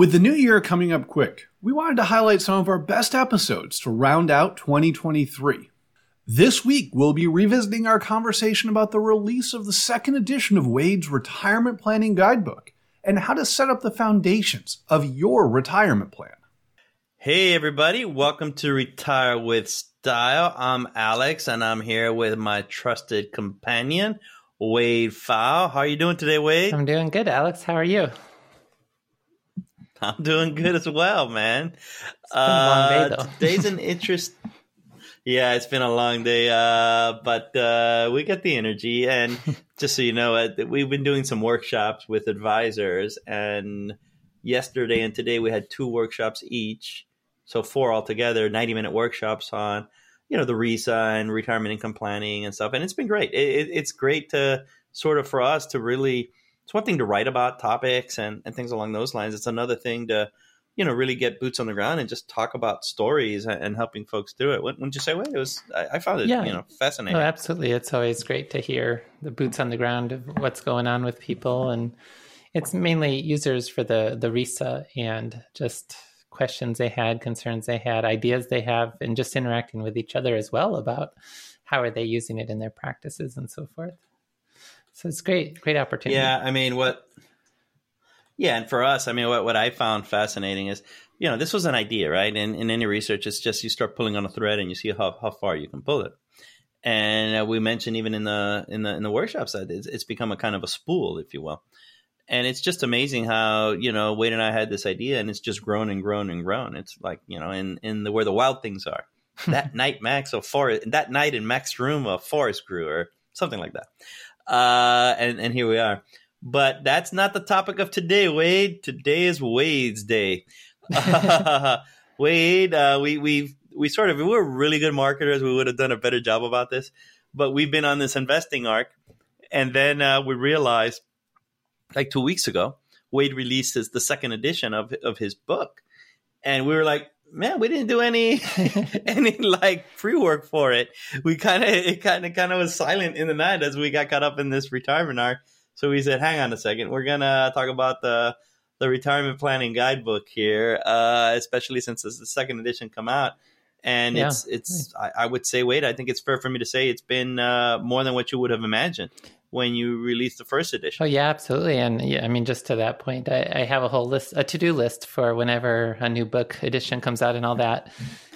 With the new year coming up quick, we wanted to highlight some of our best episodes to round out 2023. This week, we'll be revisiting our conversation about the release of the second edition of Wade's Retirement Planning Guidebook and how to set up the foundations of your retirement plan. Hey, everybody, welcome to Retire with Style. I'm Alex, and I'm here with my trusted companion, Wade Pfau. How are you doing today, Wade? I'm doing good, Alex. How are you? I'm doing good as well, man. It's been a long day, though. today's an interest. Yeah, it's been a long day, uh, but uh, we got the energy. And just so you know, uh, we've been doing some workshops with advisors, and yesterday and today we had two workshops each, so four altogether, ninety minute workshops on you know the RISA and retirement income planning and stuff. And it's been great. It, it, it's great to sort of for us to really it's one thing to write about topics and, and things along those lines. It's another thing to, you know, really get boots on the ground and just talk about stories and, and helping folks do it. Wouldn't you say, Wade, It was, I, I found it, Yeah. you know, fascinating. No, absolutely. It's always great to hear the boots on the ground of what's going on with people, and it's mainly users for the the RISA and just questions they had, concerns they had, ideas they have, and just interacting with each other as well about how are they using it in their practices and so forth. So it's great, great opportunity. Yeah, I mean, what? Yeah, and for us, I mean, what what I found fascinating is, you know, this was an idea, right? In in any research, it's just you start pulling on a thread and you see how how far you can pull it. And uh, we mentioned even in the in the in the workshops that it's, it's become a kind of a spool, if you will. And it's just amazing how you know Wade and I had this idea, and it's just grown and grown and grown. It's like you know, in in the where the wild things are. that night, Max, a forest. That night in Max's room, a forest grew, or something like that. Uh, and and here we are. But that's not the topic of today, Wade. Today is Wade's day. Wade, uh, we we we sort of we were really good marketers. We would have done a better job about this, but we've been on this investing arc, and then uh, we realized, like two weeks ago, Wade released his, the second edition of of his book, and we were like, man, we didn't do any any like pre work for it. We kind of it kind of kind of was silent in the night as we got caught up in this retirement arc. So we said, hang on a second, we're gonna talk about the the retirement planning guidebook here, uh, especially since it's the second edition come out. And Yeah. it's it's I, I would say, Wade, I think it's fair for me to say it's been uh, more than what you would have imagined when you released the first edition. Oh yeah, absolutely. And yeah, I mean, just to that point, I, I have a whole list, a to-do list for whenever a new book edition comes out and all that.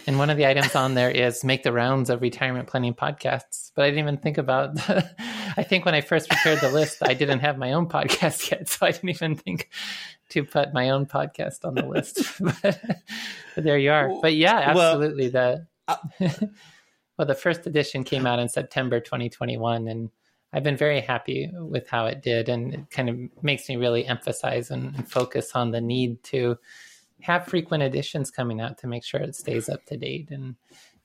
And one of the items on there is make the rounds of retirement planning podcasts. But I didn't even think about. I think when I first prepared the list, I didn't have my own podcast yet, so I didn't even think to put my own podcast on the list. but, but there you are. But yeah, Well, absolutely. the uh, well, the first edition came out in September 2021, and I've been very happy with how it did, and it kind of makes me really emphasize and, and focus on the need to have frequent editions coming out to make sure it stays up to date, and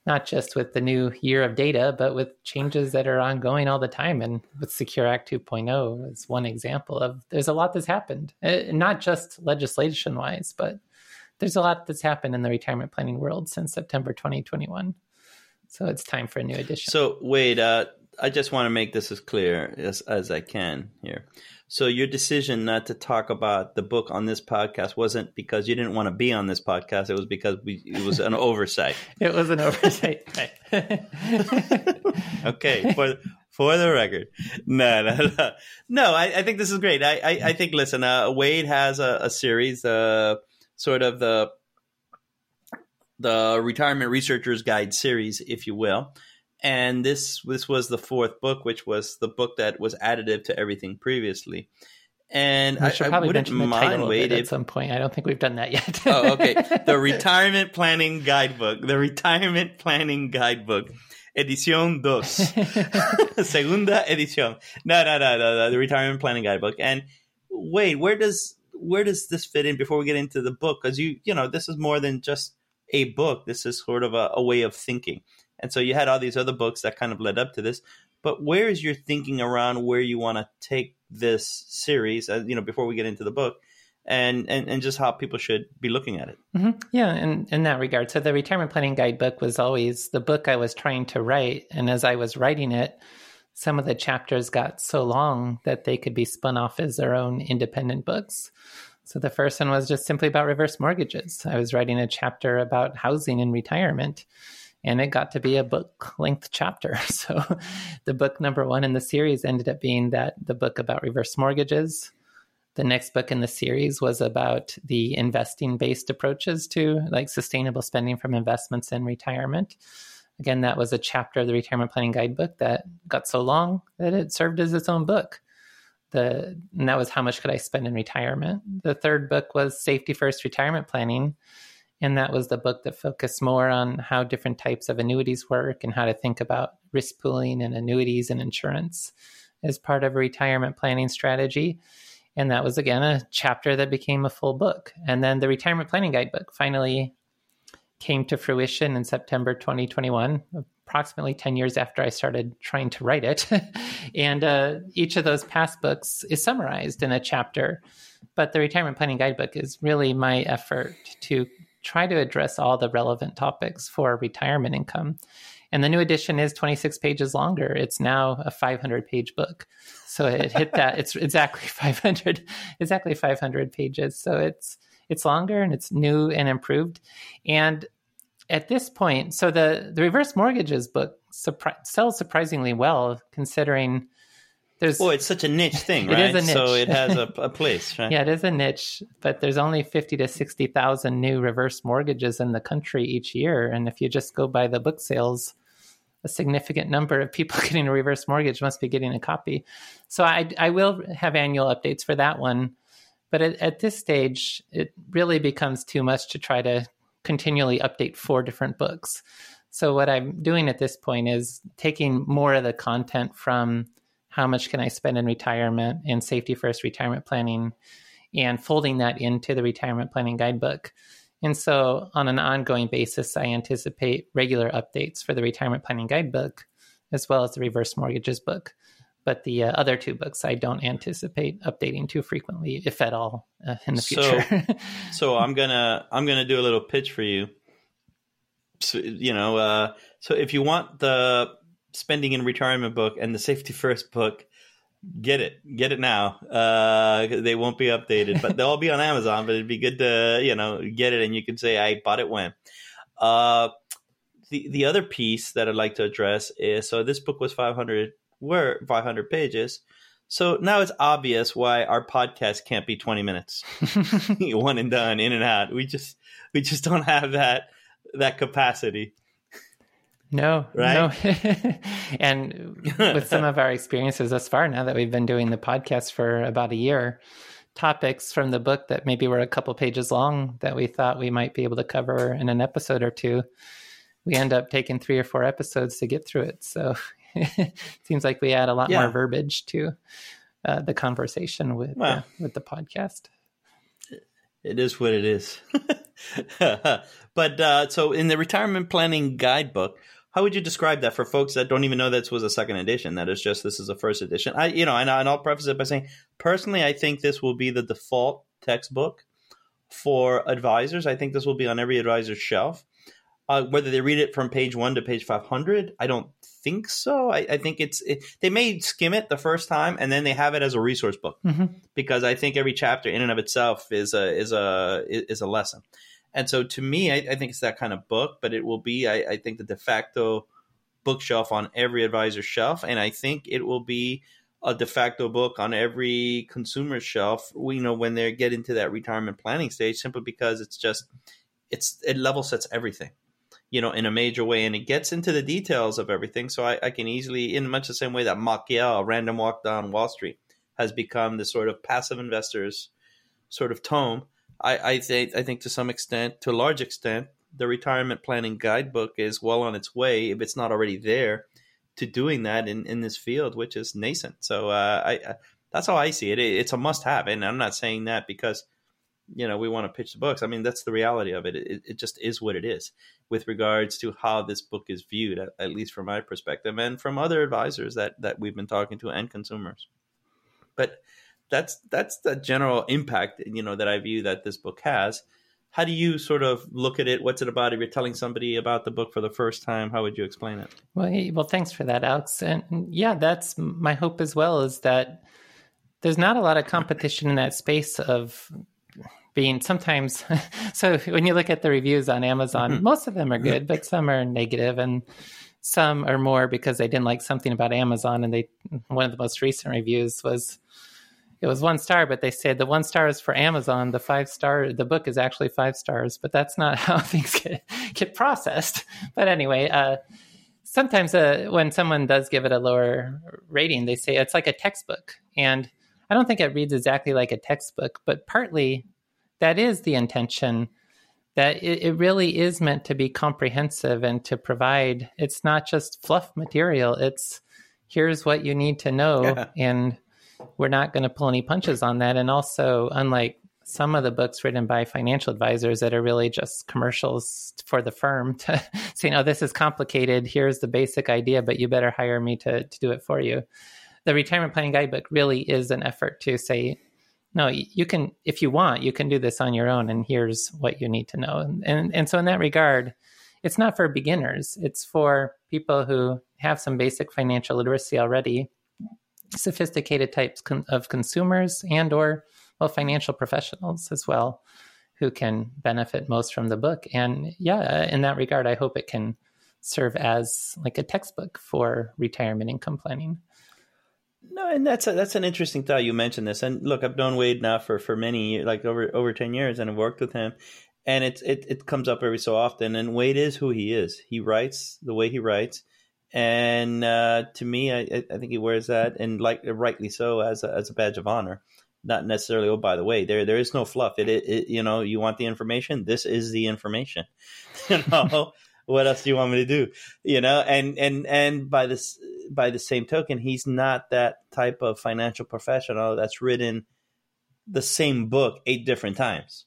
not just with the new year of data, but with changes that are ongoing all the time. And with Secure Act 2.0 is one example of there's a lot that's happened, uh, not just legislation wise, but there's a lot that's happened in the retirement planning world since September 2021. So it's time for a new edition. So Wade, uh, I just want to make this as clear as as I can here. So your decision not to talk about the book on this podcast wasn't because you didn't want to be on this podcast. It was because we, it was an oversight. it was an oversight. Okay, for for the record, no, no, no. no I, I think this is great. I I, I think listen, uh, Wade has a, a series, uh, sort of the the retirement researchers guide series, if you will. And this this was the fourth book, which was the book that was additive to everything previously. And we I, should I wouldn't mention the title mind of it Wade at some point. I don't think we've done that yet. oh, okay. The Retirement Planning Guidebook. The Retirement Planning Guidebook. Edición dos. Segunda edición. No, no, no, no, no, The Retirement Planning Guidebook. And Wade, where does where does this fit in before we get into the book? Because you you know this is more than just a book. This is sort of a, a way of thinking. And so you had all these other books that kind of led up to this. But where is your thinking around where you want to take this series? Uh, you know, before we get into the book, and and and just how people should be looking at it. hmm Yeah, in, in that regard. So the retirement planning guidebook was always the book I was trying to write. And as I was writing it, some of the chapters got so long that they could be spun off as their own independent books. So the first one was just simply about reverse mortgages. I was writing a chapter about housing and retirement, and it got to be a book length chapter. So the book number one in the series ended up being that the book about reverse mortgages. The next book in the series was about the investing based approaches to like sustainable spending from investments in retirement. Again, that was a chapter of the retirement planning guidebook that got so long that it served as its own book. The and that was how much could I spend in retirement. The third book was safety first retirement planning, and that was the book that focused more on how different types of annuities work and how to think about risk pooling and annuities and insurance as part of a retirement planning strategy. And that was again a chapter that became a full book. And then the retirement planning guidebook finally came to fruition in September 2021, approximately 10 years after I started trying to write it. and uh, each of those past books is summarized in a chapter. But the retirement planning guidebook is really my effort to try to address all the relevant topics for retirement income. And the new edition is 26 pages longer. It's now a 500 page book. So it hit that. It's exactly 500, exactly 500 pages. So it's it's longer and it's new and improved. And at this point, so the the reverse mortgages book surpri- sells surprisingly well, considering there's Well, it's such a niche thing, It right? is a niche. So it has a, a place, right? yeah, it is a niche, but there's only 50 to 60,000 new reverse mortgages in the country each year. And if you just go by the book sales, a significant number of people getting a reverse mortgage must be getting a copy. So I, I will have annual updates for that one. But at, at this stage, it really becomes too much to try to continually update four different books. So what I'm doing at this point is taking more of the content from how much can I spend in retirement and safety first retirement planning and folding that into the retirement planning guidebook. And so on an ongoing basis, I anticipate regular updates for the retirement planning guidebook as well as the reverse mortgages book. But the uh, other two books, I don't anticipate updating too frequently, if at all, uh, in the So- future. So I'm gonna I'm gonna do a little pitch for you. So, you know, uh, so if you want the spending in retirement book and the safety first book, get it, get it now. Uh, they won't be updated, but they'll all be on Amazon. But it'd be good to you know get it, and you can say I bought it when. Uh, the the other piece that I'd like to address is so this book was 500 were 500 pages. So now it's obvious why our podcast can't be 20 minutes. one and done, in and out. We just we just don't have that that capacity. No, Right? no. and with some of our experiences thus far, now that we've been doing the podcast for about a year, topics from the book that maybe were a couple pages long that we thought we might be able to cover in an episode or two, we end up taking three or four episodes to get through it. So it seems like we add a lot Yeah. more verbiage to uh, the conversation with uh, with the podcast. It is what it is. but uh, so in the retirement planning guidebook, how would you describe that for folks that don't even know this was a second edition? That is just this is a first edition. I, you know, and, and I'll preface it by saying, personally, I think this will be the default textbook for advisors. I think this will be on every advisor's shelf. Uh, whether they read it from page one to page 500, I don't think so. I, I think it's it, they may skim it the first time and then they have it as a resource book Mhm. because I think every chapter in and of itself is a is a is a lesson. And so to me, I, I think it's that kind of book, but it will be, I, I think, the de facto bookshelf on every advisor's shelf, and I think it will be a de facto book on every consumer's shelf. You know, when they get into that retirement planning stage, simply because it's just it's it level sets everything you know, in a major way, and it gets into the details of everything. So I, I can easily, in much the same way that Machiavelli, random walk down Wall Street, has become the sort of passive investors sort of tome. I, I think I think to some extent, to a large extent, the retirement planning guidebook is well on its way, if it's not already there, to doing that in, in this field, which is nascent. So uh, I, I, that's how I see it. it. It's a must have, and I'm not saying that because you know we want to pitch the books. I mean that's the reality of it. It, it just is what it is with regards to how this book is viewed, at, at least from my perspective, and from other advisors that that we've been talking to and consumers. But that's that's the general impact you know that I view that this book has. How do you sort of look at it? What's it about? If you're telling somebody about the book for the first time, how would you explain it? Well, well, thanks for that, Alex. And yeah, that's my hope as well. Is that there's not a lot of competition in that space of being sometimes so when you look at the reviews on amazon mm-hmm. most of them are good but some are negative and some are more because they didn't like something about amazon and they one of the most recent reviews was it was one star, but they said the one star is for Amazon. The five star, the book is actually five stars, but that's not how things get, get processed. But anyway, uh, sometimes uh, when someone does give it a lower rating, they say it's like a textbook. And I don't think it reads exactly like a textbook, but partly that is the intention that it, it really is meant to be comprehensive and to provide, it's not just fluff material. It's here's what you need to know. Yeah. And we're not going to pull any punches on that. And also, unlike some of the books written by financial advisors that are really just commercials for the firm to say, no, this is complicated. Here's the basic idea, but you better hire me to, to do it for you. The retirement planning guidebook really is an effort to say, no, you can, if you want, you can do this on your own, and here's what you need to know. And, and, and so, in that regard, it's not for beginners, it's for people who have some basic financial literacy already sophisticated types con- of consumers and or well financial professionals as well who can benefit most from the book. And yeah in that regard i hope it can serve as like a textbook for retirement income planning. No and that's a, that's an interesting thought. You mentioned this. And look i've known wade now for for many like over over 10 years and i've worked with him. And it's it, it comes up every so often. And wade is who he is. He writes the way he writes and uh, to me, I, I, think he wears that, and like rightly so, as a, as a badge of honor. Not necessarily. Oh, by the way, there there is no fluff. It, it, it you know, you want the information. This is the information. you know, what else do you want me to do? You know, and and and by this by the same token, he's not that type of financial professional that's written the same book eight different times.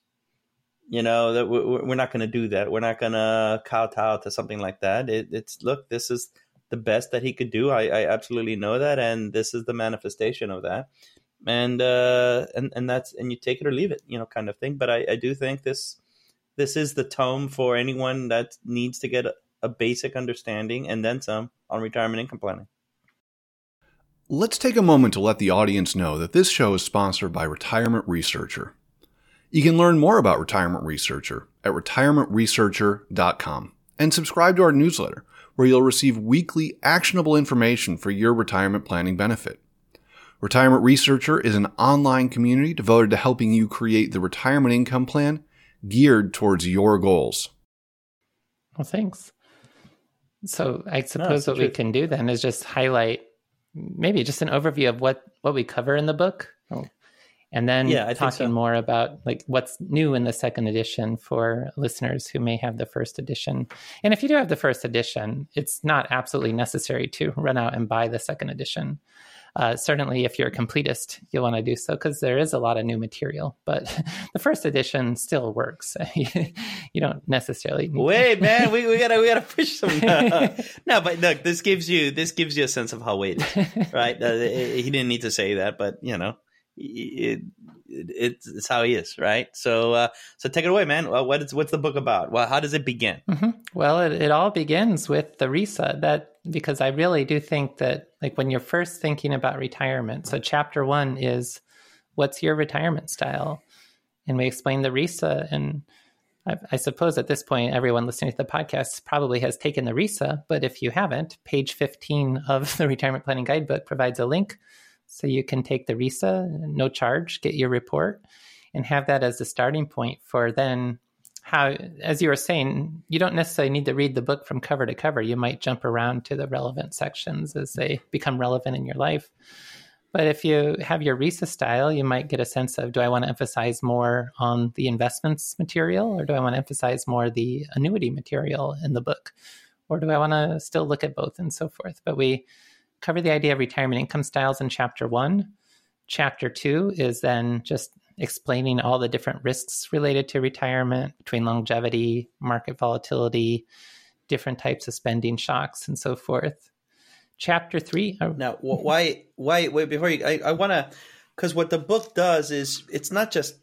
You know that we're not going to do that. We're not going to kowtow to something like that. It, it's look, this is the best that he could do. I, I absolutely know that, and this is the manifestation of that. And uh, and and that's and you take it or leave it, you know, kind of thing. But I, I do think this this is the tome for anyone that needs to get a, a basic understanding and then some on retirement income planning. Let's take a moment to let the audience know that this show is sponsored by Retirement Researcher. You can learn more about Retirement Researcher at retirementresearcher.com and subscribe to our newsletter where you'll receive weekly actionable information for your retirement planning benefit. Retirement Researcher is an online community devoted to helping you create the retirement income plan geared towards your goals. Well, thanks. So I suppose no, what we can do then is just highlight maybe just an overview of what what we cover in the book. Oh. And then yeah, talking so. more about like what's new in the second edition for listeners who may have the first edition. And if you do have the first edition, it's not absolutely necessary to run out and buy the second edition. Uh, certainly, if you're a completist, you'll want to do so because there is a lot of new material. But the first edition still works. you don't necessarily. Wade, man, we, we gotta we gotta push some. No. no, but look, this gives you this gives you a sense of how Wade, right? Uh, he didn't need to say that, but you know it, it, it's how he is, right? So, uh, so take it away, man. Well, what is what's the book about? Well, how does it begin? Mm-hmm. Well, it, it all begins with the RISA. That because I really do think that, like, when you're first thinking about retirement, so chapter one is what's your retirement style, and we explain the RISA and. I, I suppose at this point, everyone listening to the podcast probably has taken the RISA, but if you haven't, page 15 of the Retirement Planning Guidebook provides a link so you can take the RISA, no charge, get your report, and have that as the starting point for then how, as you were saying, you don't necessarily need to read the book from cover to cover. You might jump around to the relevant sections as they become relevant in your life. But if you have your RISA style, you might get a sense of do I want to emphasize more on the investments material or do I want to emphasize more the annuity material in the book? Or do I want to still look at both and so forth? But we cover the idea of retirement income styles in chapter one. Chapter two is then just explaining all the different risks related to retirement between longevity, market volatility, different types of spending shocks, and so forth chapter three. Oh. Now, why, why, Wade, before you, I, I want to, because what the book does is it's not just,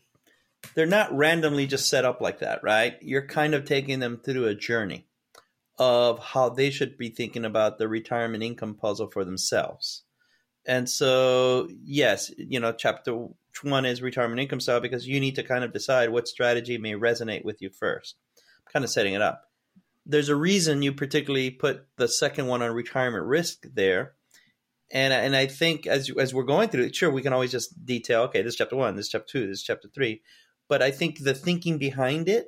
they're not randomly just set up like that, right? You're kind of taking them through a journey of how they should be thinking about the retirement income puzzle for themselves. And so, yes, you know, chapter one is retirement income style because you need to kind of decide what strategy may resonate with you first. I'm kind of setting it up there's a reason you particularly put the second one on retirement risk there. And and I think as as we're going through it, sure we can always just detail. Okay, this is chapter one, this is chapter two, this is chapter three. But I think the thinking behind it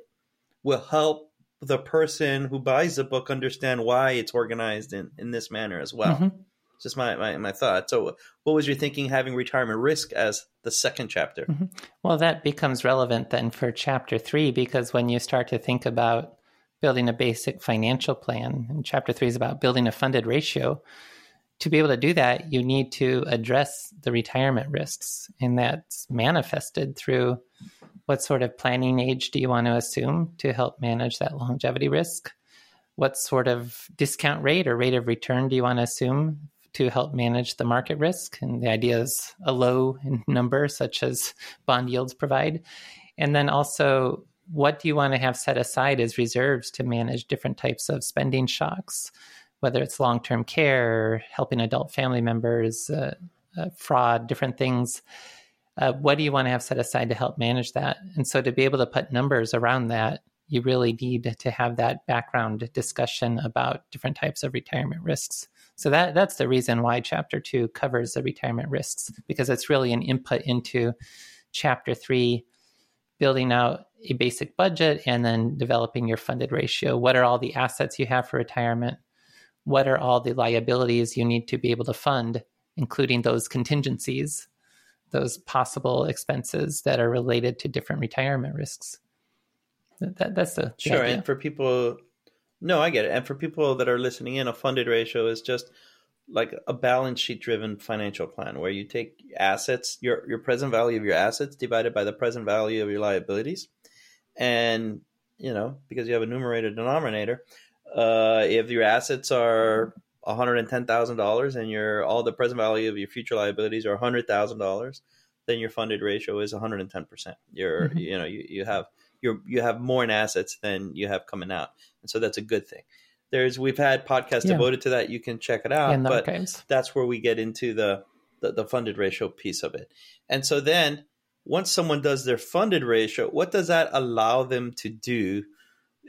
will help the person who buys the book understand why it's organized in, in this manner as well. Mm-hmm. Just my, my, my thought. So, what was your thinking having retirement risk as the second chapter? Mm-hmm. Well, that becomes relevant then for chapter three because when you start to think about building a basic financial plan. And chapter three is about building a funded ratio. To be able to do that, you need to address the retirement risks, and that's manifested through what sort of planning age do you want to assume to help manage that longevity risk? What sort of discount rate or rate of return do you want to assume to help manage the market risk? And the idea is a low number, such as bond yields provide. And then also what do you want to have set aside as reserves to manage different types of spending shocks, whether it's long term care, helping adult family members, uh, uh, fraud, different things? Uh, what do you want to have set aside to help manage that? And so to be able to put numbers around that, you really need to have that background discussion about different types of retirement risks. So that that's the reason why chapter 2 covers the retirement risks because it's really an input into chapter 3 building out a basic budget and then developing your funded ratio. What are all the assets you have for retirement? What are all the liabilities you need to be able to fund, including those contingencies, those possible expenses that are related to different retirement risks? That, that's the, sure. Idea. And for people, no, I get it. And for people that are listening in, a funded ratio is just like a balance sheet driven financial plan where you take assets, your your present value of your assets divided by the present value of your liabilities and you know because you have a numerator denominator uh, if your assets are $110000 and your all the present value of your future liabilities are $100000 then your funded ratio is 110% you're mm-hmm. you know you, you have you you have more in assets than you have coming out and so that's a good thing there's we've had podcasts yeah. devoted to that you can check it out but that's where we get into the, the the funded ratio piece of it and so then once someone does their funded ratio, what does that allow them to do?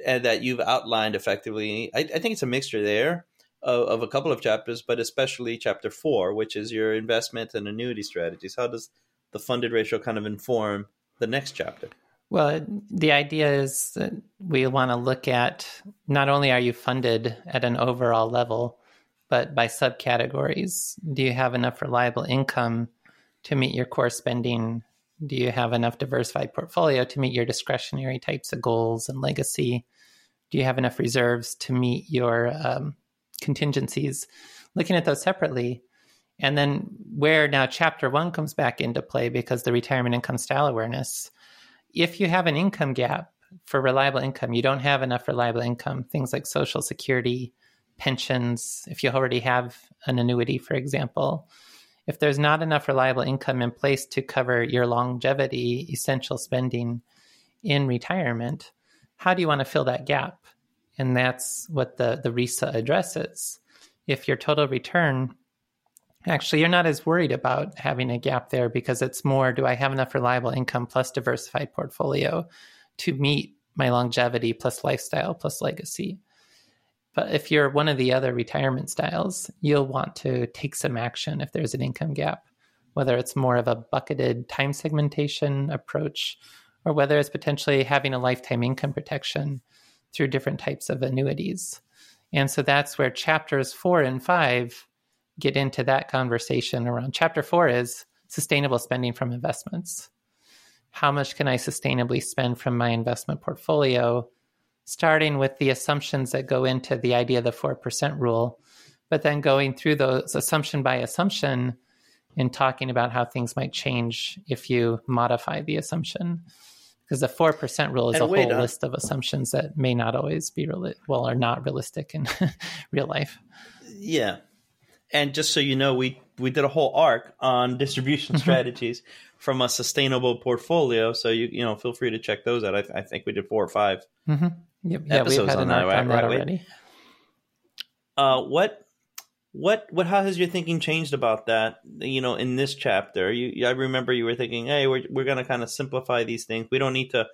And that you've outlined effectively. I, I think it's a mixture there of, of, a couple of chapters, but especially chapter four, which is your investment and annuity strategies. How does the funded ratio kind of inform the next chapter? Well, the idea is that we want to look at not only are you funded at an overall level, but by subcategories. Do you have enough reliable income to meet your core spending do you have enough diversified portfolio to meet your discretionary types of goals and legacy? Do you have enough reserves to meet your um, contingencies? Looking at those separately. And then where now chapter one comes back into play because the retirement income style awareness. If you have an income gap for reliable income, you don't have enough reliable income, things like social security, pensions, if you already have an annuity, for example, if there's not enough reliable income in place to cover your longevity essential spending in retirement, how do you want to fill that gap? And that's what the, the RISA addresses. If your total return, actually, you're not as worried about having a gap there because it's more do I have enough reliable income plus diversified portfolio to meet my longevity plus lifestyle plus legacy? But if you're one of the other retirement styles, you'll want to take some action if there's an income gap, whether it's more of a bucketed time segmentation approach or whether it's potentially having a lifetime income protection through different types of annuities. And so that's where chapters four and five get into that conversation around chapter four is sustainable spending from investments. How much can I sustainably spend from my investment portfolio? Starting with the assumptions that go into the idea of the 4% rule, but then going through those assumption by assumption and talking about how things might change if you modify the assumption. Because the 4% rule is and a whole list of assumptions that may not always be real, well, are not realistic in real life. Yeah. And just so you know, we we did a whole arc on distribution mm-hmm. strategies from a sustainable portfolio. So you you know feel free to check those out. I, I think we did four or 5 mm-hmm. yep. Yeah, we've had an arc on that, right, already. Uh, what what what how has your thinking changed about that? You know, in this chapter, you I remember you were thinking, hey, we're we're going to kind of simplify these things. We don't need to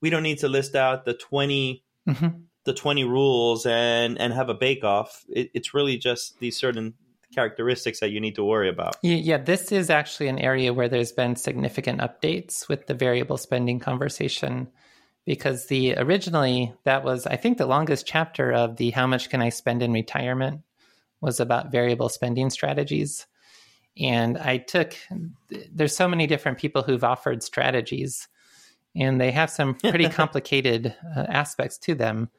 we don't need to list out the 20 mm-hmm. the twenty rules and and have a bake off. It, it's really just these certain characteristics that you need to worry about. Yeah, this is actually an area where there's been significant updates with the variable spending conversation because the originally that was I think the longest chapter of the how much can I spend in retirement was about variable spending strategies. And I took there's so many different people who've offered strategies and they have some pretty complicated uh, aspects to them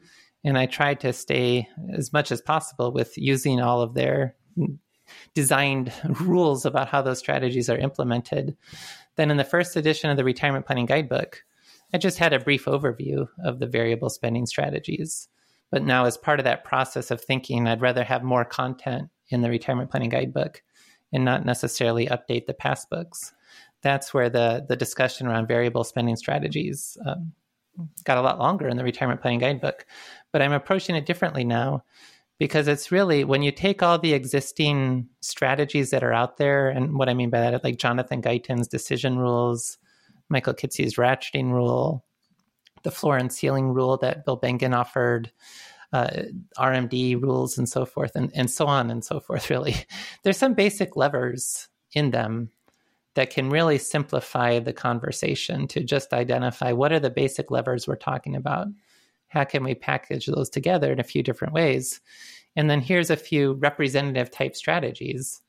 and I tried to stay as much as possible with using all of their designed rules about how those strategies are implemented. Then, in the first edition of the Retirement Planning Guidebook, I just had a brief overview of the variable spending strategies. But now, as part of that process of thinking, I'd rather have more content in the Retirement Planning Guidebook and not necessarily update the past books. That's where the, the discussion around variable spending strategies um, got a lot longer in the Retirement Planning Guidebook. But I'm approaching it differently now because it's really when you take all the existing strategies that are out there, and what I mean by that, like Jonathan Guyton's decision rules, Michael Kitces's ratcheting rule, the floor and ceiling rule that Bill Bengen offered, uh, RMD rules, and so forth, and, and so on and so forth. Really, there's some basic levers in them that can really simplify the conversation to just identify what are the basic levers we're talking about how can we package those together in a few different ways? And then here's a few representative type strategies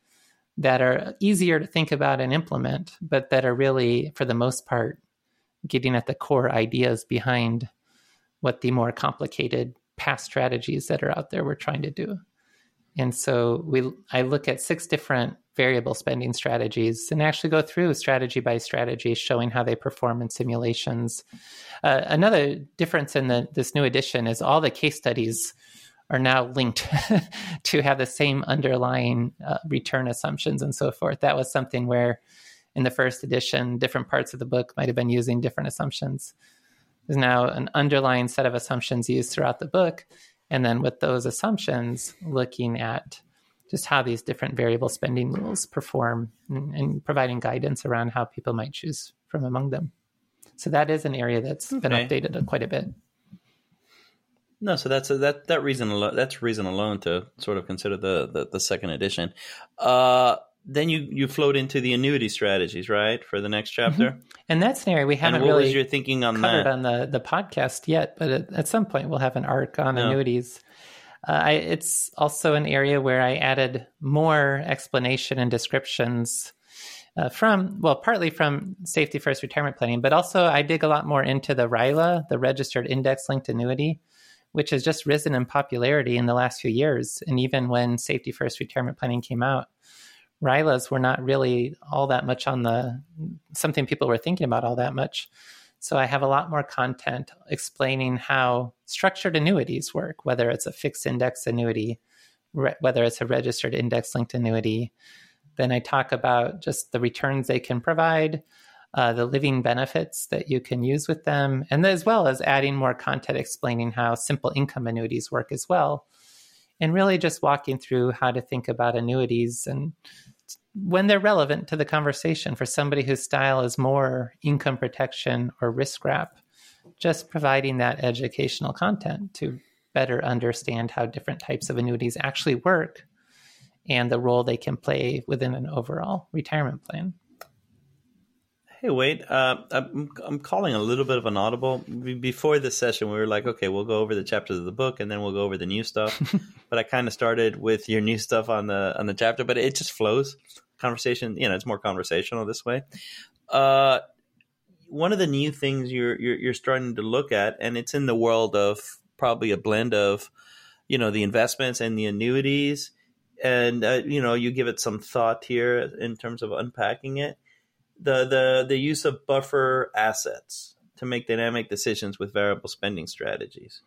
that are easier to think about and implement, but that are really, for the most part, getting at the core ideas behind what the more complicated past strategies that are out there we're trying to do. And so we I look at six different variable spending strategies and actually go through strategy by strategy, showing how they perform in simulations. Uh, another difference in the, this new edition is all the case studies are now linked to have the same underlying uh, return assumptions and so forth. That was something where in the first edition, different parts of the book might have been using different assumptions. There's now an underlying set of assumptions used throughout the book. And then with those assumptions, looking at just how these different variable spending rules perform and, and, providing guidance around how people might choose from among them. So that is an area that's okay. been updated quite a bit. No, so that's a, that that reason alone. That's reason alone to sort of consider the the, the second edition. Uh, then you you float into the annuity strategies, right, for the next chapter. Mm-hmm. And that's an area we haven't and what really was your thinking on covered that? on the the podcast yet, but at, at some point we'll have an arc on no. annuities. Uh, I, it's also an area where I added more explanation and descriptions uh, from, well, partly from Safety First Retirement Planning, but also I dig a lot more into the RILA, the Registered Index Linked Annuity, which has just risen in popularity in the last few years. And even when Safety First Retirement Planning came out, RILAs were not really all that much on the something people were thinking about all that much. So I have a lot more content explaining how structured annuities work, whether it's a fixed index annuity, re- whether it's a registered index linked annuity. Then I talk about just the returns they can provide, uh, the living benefits that you can use with them, and as well as adding more content explaining how simple income annuities work as well. And really just walking through how to think about annuities and when they're relevant to the conversation for somebody whose style is more income protection or risk wrap, just providing that educational content to better understand how different types of annuities actually work and the role they can play within an overall retirement plan. Hey, Wade. Uh, I'm, I'm calling a little bit of an audible. Before this session, we were like, okay, we'll go over the chapters of the book, and then we'll go over the new stuff. but I kind of started with your new stuff on the on the chapter, but it just flows. Conversation, you know, it's more conversational this way. Uh, one of the new things you're, you're you're starting to look at, and it's in the world of probably a blend of, you know, the investments and the annuities, and uh, you know, you give it some thought here in terms of unpacking it the the the use of buffer assets to make dynamic decisions with variable spending strategies.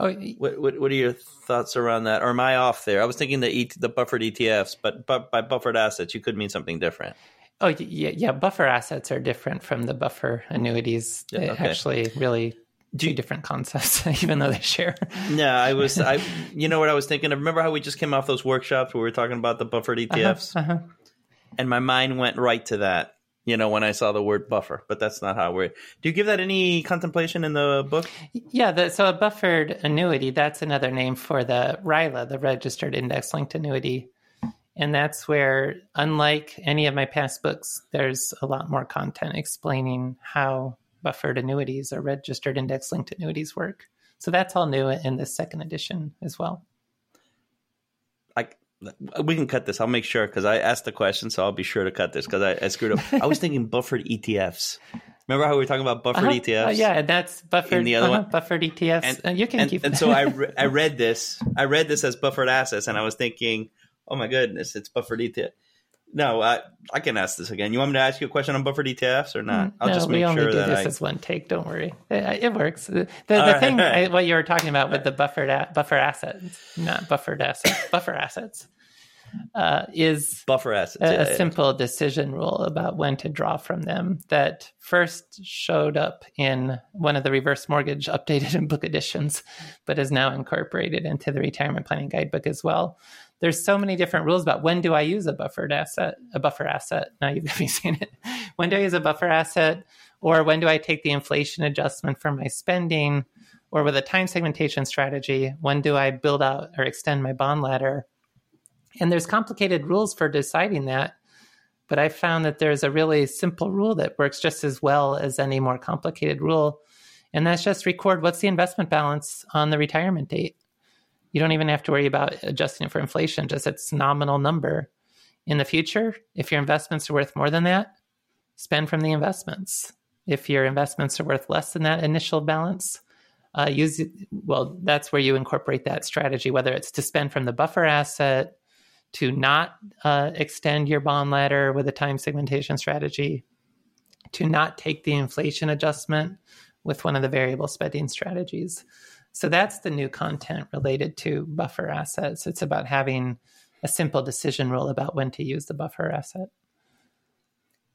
Oh, what, what, what are your thoughts around that? Or am I off there? I was thinking the e, the buffered ETFs, but, but by buffered assets, you could mean something different. Oh yeah, yeah. Buffer assets are different from the buffer annuities. Yeah, okay. Actually, really two different concepts, even though they share. Yeah, I was. I you know what I was thinking. Remember how we just came off those workshops where we were talking about the buffered ETFs, uh-huh, uh-huh. and my mind went right to that you know, when I saw the word buffer, but that's not how we're. Do you give that any contemplation in the book? Yeah, the, so a buffered annuity, that's another name for the RILA, the registered index linked annuity. And that's where, unlike any of my past books, there's a lot more content explaining how buffered annuities or registered index linked annuities work. So that's all new in this second edition as well. I we can cut this. I'll make sure because I asked the question, so I'll be sure to cut this because I, I, screwed up. I was thinking buffered ETFs. Remember how we were talking about buffered uh-huh. ETFs? Uh, yeah, that's buffered. the other uh-huh. one, buffered ETFs. And, uh, you can and, keep. And so I re- I read this. I read this as buffered assets, and I was thinking, oh my goodness, it's buffered ETF. No, I, I can ask this again. You want me to ask you a question on buffer ETFs or not? I'll no, just make we only sure do that this I... as one take. Don't worry, it, it works. The, the, right, thing, right. what you were talking about with the buffered a, buffer assets, not buffered assets, buffer assets uh, is buffer assets. A, yeah, a simple decision rule about when to draw from them that first showed up in one of the reverse mortgage updated in book editions, but is now incorporated into the retirement planning guidebook as well. There's so many different rules about when do I use a buffered asset, a buffer asset. Now you've got me saying it. When do I use a buffer asset, or when do I take the inflation adjustment for my spending? Or with a time segmentation strategy, when do I build out or extend my bond ladder? And there's complicated rules for deciding that. But I found that there's a really simple rule that works just as well as any more complicated rule. And that's just record what's the investment balance on the retirement date. You don't even have to worry about adjusting it for inflation, just its nominal number. In the future, if your investments are worth more than that, spend from the investments. If your investments are worth less than that initial balance, uh, use well. That's where you incorporate that strategy, whether it's to spend from the buffer asset, to not uh, extend your bond ladder with a time segmentation strategy, to not take the inflation adjustment with one of the variable spending strategies. So that's the new content related to buffer assets. It's about having a simple decision rule about when to use the buffer asset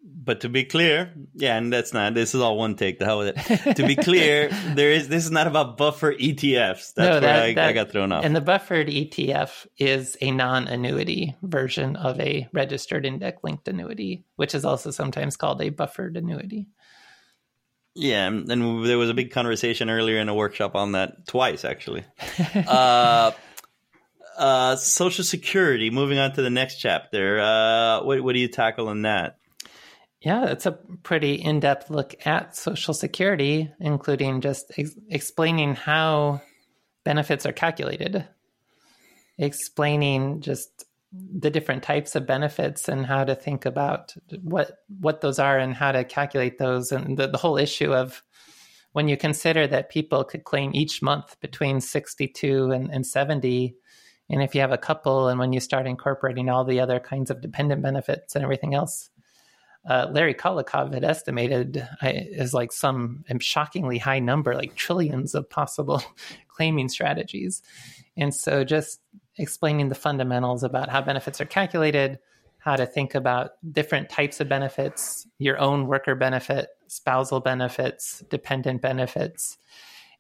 but to be clear, yeah, and that's not. This is all one take. The hell with it. to be clear, there is. This is not about buffer ETFs. That's no, that, where I, that, I, got thrown off. And the buffered ETF is a non-annuity version of a registered index-linked annuity, which is also sometimes called a buffered annuity. Yeah, and there was a big conversation earlier in a workshop on that twice, actually. uh, uh, Social Security. Moving on to the next chapter. Uh, what, what do you tackle in that? Yeah, it's a pretty in depth look at Social Security, including just ex- explaining how benefits are calculated, explaining just the different types of benefits and how to think about what what those are and how to calculate those and the, the whole issue of when you consider that people could claim each month between 62 and, and 70 and if you have a couple and when you start incorporating all the other kinds of dependent benefits and everything else uh, Larry Kotlikoff had estimated as like some shockingly high number, like trillions of possible claiming strategies. And so just explaining the fundamentals about how benefits are calculated, how to think about different types of benefits, your own worker benefit, spousal benefits, dependent benefits.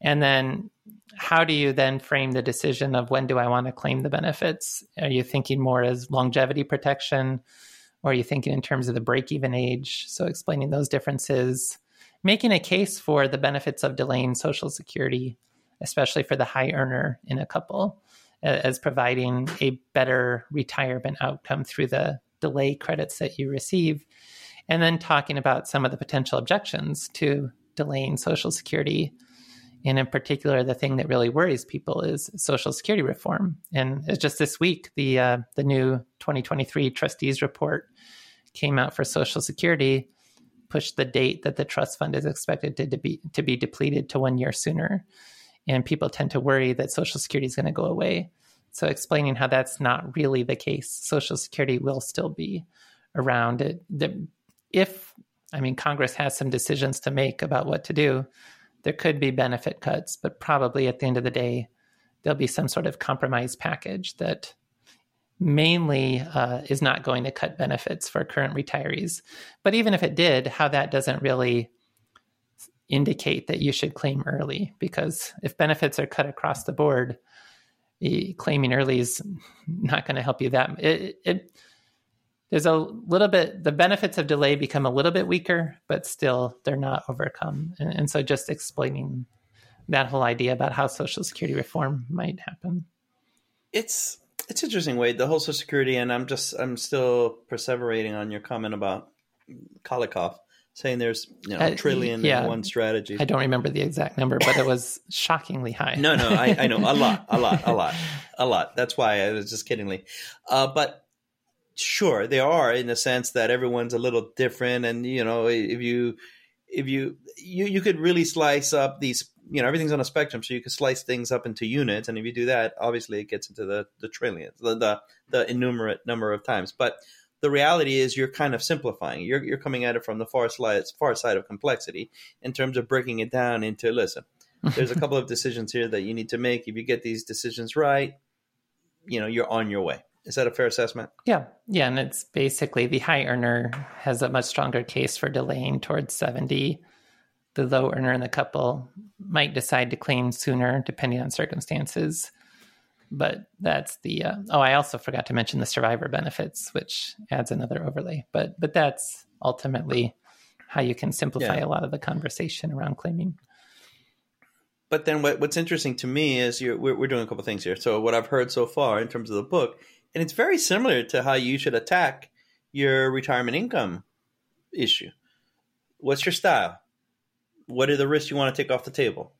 And then how do you then frame the decision of when do I want to claim the benefits? Are you thinking more as longevity protection? or are you thinking in terms of the break even age? So, explaining those differences, making a case for the benefits of delaying Social Security, especially for the high earner in a couple, as providing a better retirement outcome through the delay credits that you receive. and then talking about some of the potential objections to delaying Social Security. And in particular, the thing that really worries people is Social Security reform. And just this week, the uh, the new 2023 trustees report came out for Social Security, pushed the date that the trust fund is expected to, be to be depleted to one year sooner. And people tend to worry that Social Security is going to go away. So, explaining how that's not really the case, Social Security will still be around. It, the, if I mean, Congress has some decisions to make about what to do. There could be benefit cuts, but probably at the end of the day, there'll be some sort of compromise package that mainly uh, is not going to cut benefits for current retirees. But even if it did, how that doesn't really indicate that you should claim early, because if benefits are cut across the board, claiming early is not going to help you that. It, it there's a little bit the benefits of delay become a little bit weaker, but still they're not overcome. And, and so just explaining that whole idea about how Social Security reform might happen. It's it's interesting, Wade. The whole Social Security, and I'm just I'm still perseverating on your comment about Kotlikoff saying there's you know, a uh, trillion yeah, one strategy. I don't remember the exact number, but it was shockingly high. no, no, I, I, know a lot, a lot, a lot, a lot. That's why I was just kiddingly. Uh, but sure they are in the sense that everyone's a little different and you know if you if you you you could really slice up these you know everything's on a spectrum so you could slice things up into units and if you do that obviously it gets into the the trillions the the, the innumerate number of times but the reality is you're kind of simplifying you're you're coming at it from the far side far side of complexity in terms of breaking it down into listen there's a couple of decisions here that you need to make if you get these decisions right you know you're on your way is that a fair assessment? Yeah. Yeah. And it's basically the high earner has a much stronger case for delaying towards 70. The low earner in the couple might decide to claim sooner depending on circumstances. But that's the uh, oh, I also forgot to mention the survivor benefits, which adds another overlay. But but that's ultimately how you can simplify yeah. a lot of the conversation around claiming. But then what, what's interesting to me is we're, we're doing a couple things here. So what I've heard so far in terms of the book and it's very similar to how you should attack your retirement income issue. What's your style? What are the risks you want to take off the table?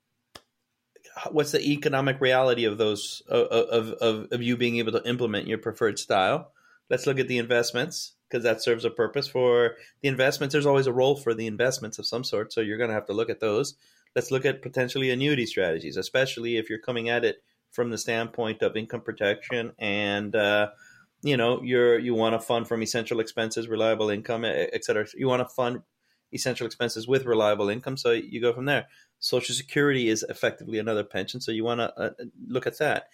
What's the economic reality of those of of, of you being able to implement your preferred style? Let's look at the investments because that serves a purpose for the investments. There's always a role for the investments of some sort, so you're going to have to look at those. Let's look at potentially annuity strategies, especially if you're coming at it from the standpoint of income protection and uh, you know you're you want to fund from essential expenses reliable income et cetera you want to fund essential expenses with reliable income so you go from there social security is effectively another pension so you want to uh, look at that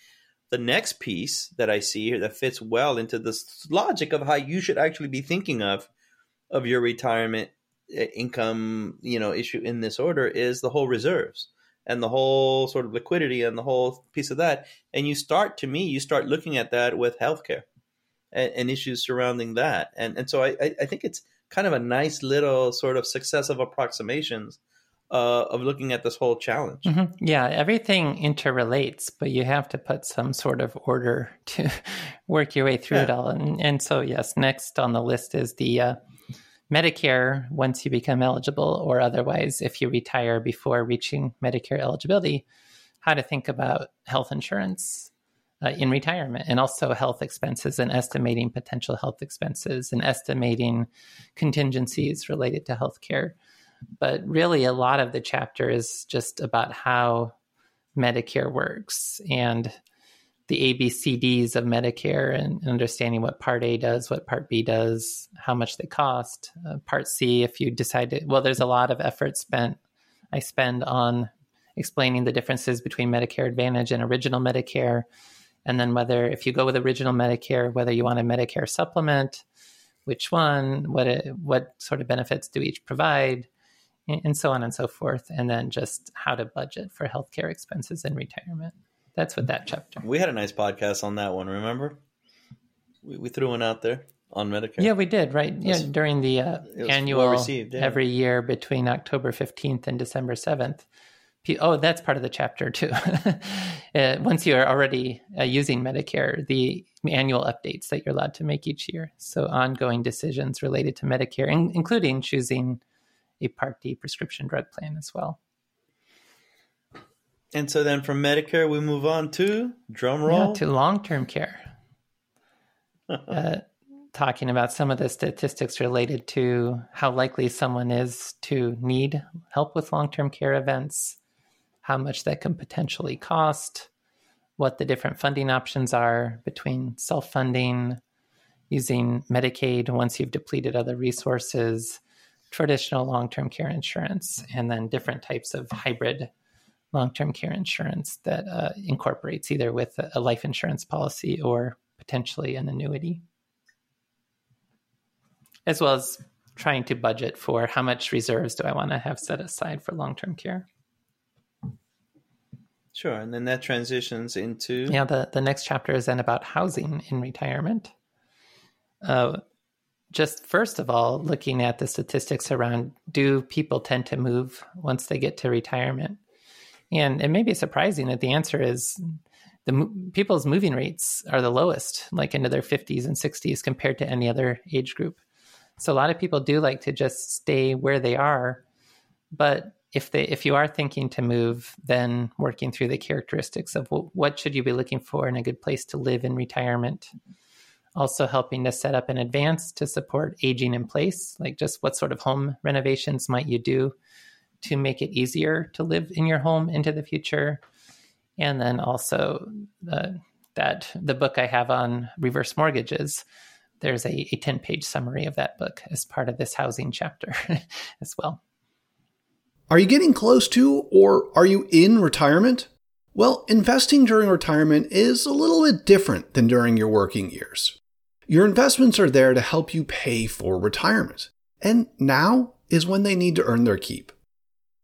the next piece that i see here that fits well into this logic of how you should actually be thinking of of your retirement uh, income you know issue in this order is the whole reserves and the whole sort of liquidity and the whole piece of that. And you start, to me, you start looking at that with healthcare and, and issues surrounding that. And and so I, I think it's kind of a nice little sort of successive approximations uh, of looking at this whole challenge. Mm-hmm. Yeah, everything interrelates, but you have to put some sort of order to work your way through yeah. it all. And, and so, yes, next on the list is the uh, Medicare once you become eligible, or otherwise, if you retire before reaching Medicare eligibility, how to think about health insurance uh, in retirement and also health expenses and estimating potential health expenses and estimating contingencies related to healthcare. But really, a lot of the chapter is just about how Medicare works and the ABCDs of Medicare and understanding what Part A does, what Part B does, how much they cost. Uh, Part C, if you decide to, well, there's a lot of effort spent, I spend on explaining the differences between Medicare Advantage and Original Medicare. And then whether, if you go with Original Medicare, whether you want a Medicare supplement, which one, what, it, what sort of benefits do each provide, and so on and so forth. And then just how to budget for healthcare expenses in retirement. That's what that chapter. We had a nice podcast on that one. Remember? We, we threw one out there on Medicare. Yeah, we did. Right. yeah, during the uh, annual well received, yeah. every year between October fifteenth and December seventh, oh, that's part of the chapter too. uh, once you are already uh, using Medicare, the annual updates that you're allowed to make each year. So ongoing decisions related to Medicare, in, including choosing a Part D prescription drug plan as well. And so then from Medicare, we move on to drum roll yeah, to long term care. uh, talking about some of the statistics related to how likely someone is to need help with long term care events, how much that can potentially cost, what the different funding options are between self funding, using Medicaid once you've depleted other resources, traditional long term care insurance, and then different types of hybrid long term care insurance that uh, incorporates either with a life insurance policy or potentially an annuity. As well as trying to budget for how much reserves do I want to have set aside for long term care. Sure, and then that transitions into yeah. The the next chapter is then about housing in retirement. Uh, just first of all, looking at the statistics around do people tend to move once they get to retirement? And it may be surprising that the answer is the people's moving rates are the lowest, like into their 50s and 60s compared to any other age group. So a lot of people do like to just stay where they are, but if they if you are thinking to move, then working through the characteristics of what should you be looking for in a good place to live in retirement. Also helping to set up in advance to support aging in place, like just what sort of home renovations might you do to make it easier to live in your home into the future. And then also uh, that the book I have on reverse mortgages, there's a, a 10 page summary of that book as part of this housing chapter as well. Are you getting close to or are you in retirement? Well, investing during retirement is a little bit different than during your working years. Your investments are there to help you pay for retirement, and now is when they need to earn their keep.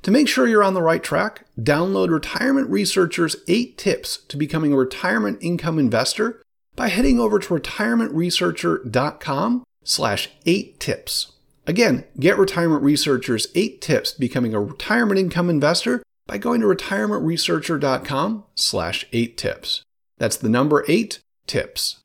To make sure you're on the right track, download Retirement Researcher's 8 tips to becoming a retirement income investor by heading over to retirementresearcher.com slash 8 tips. Again, get Retirement Researcher's 8 tips to becoming a retirement income investor by going to retirementresearcher.com slash 8 tips. That's the number 8 tips.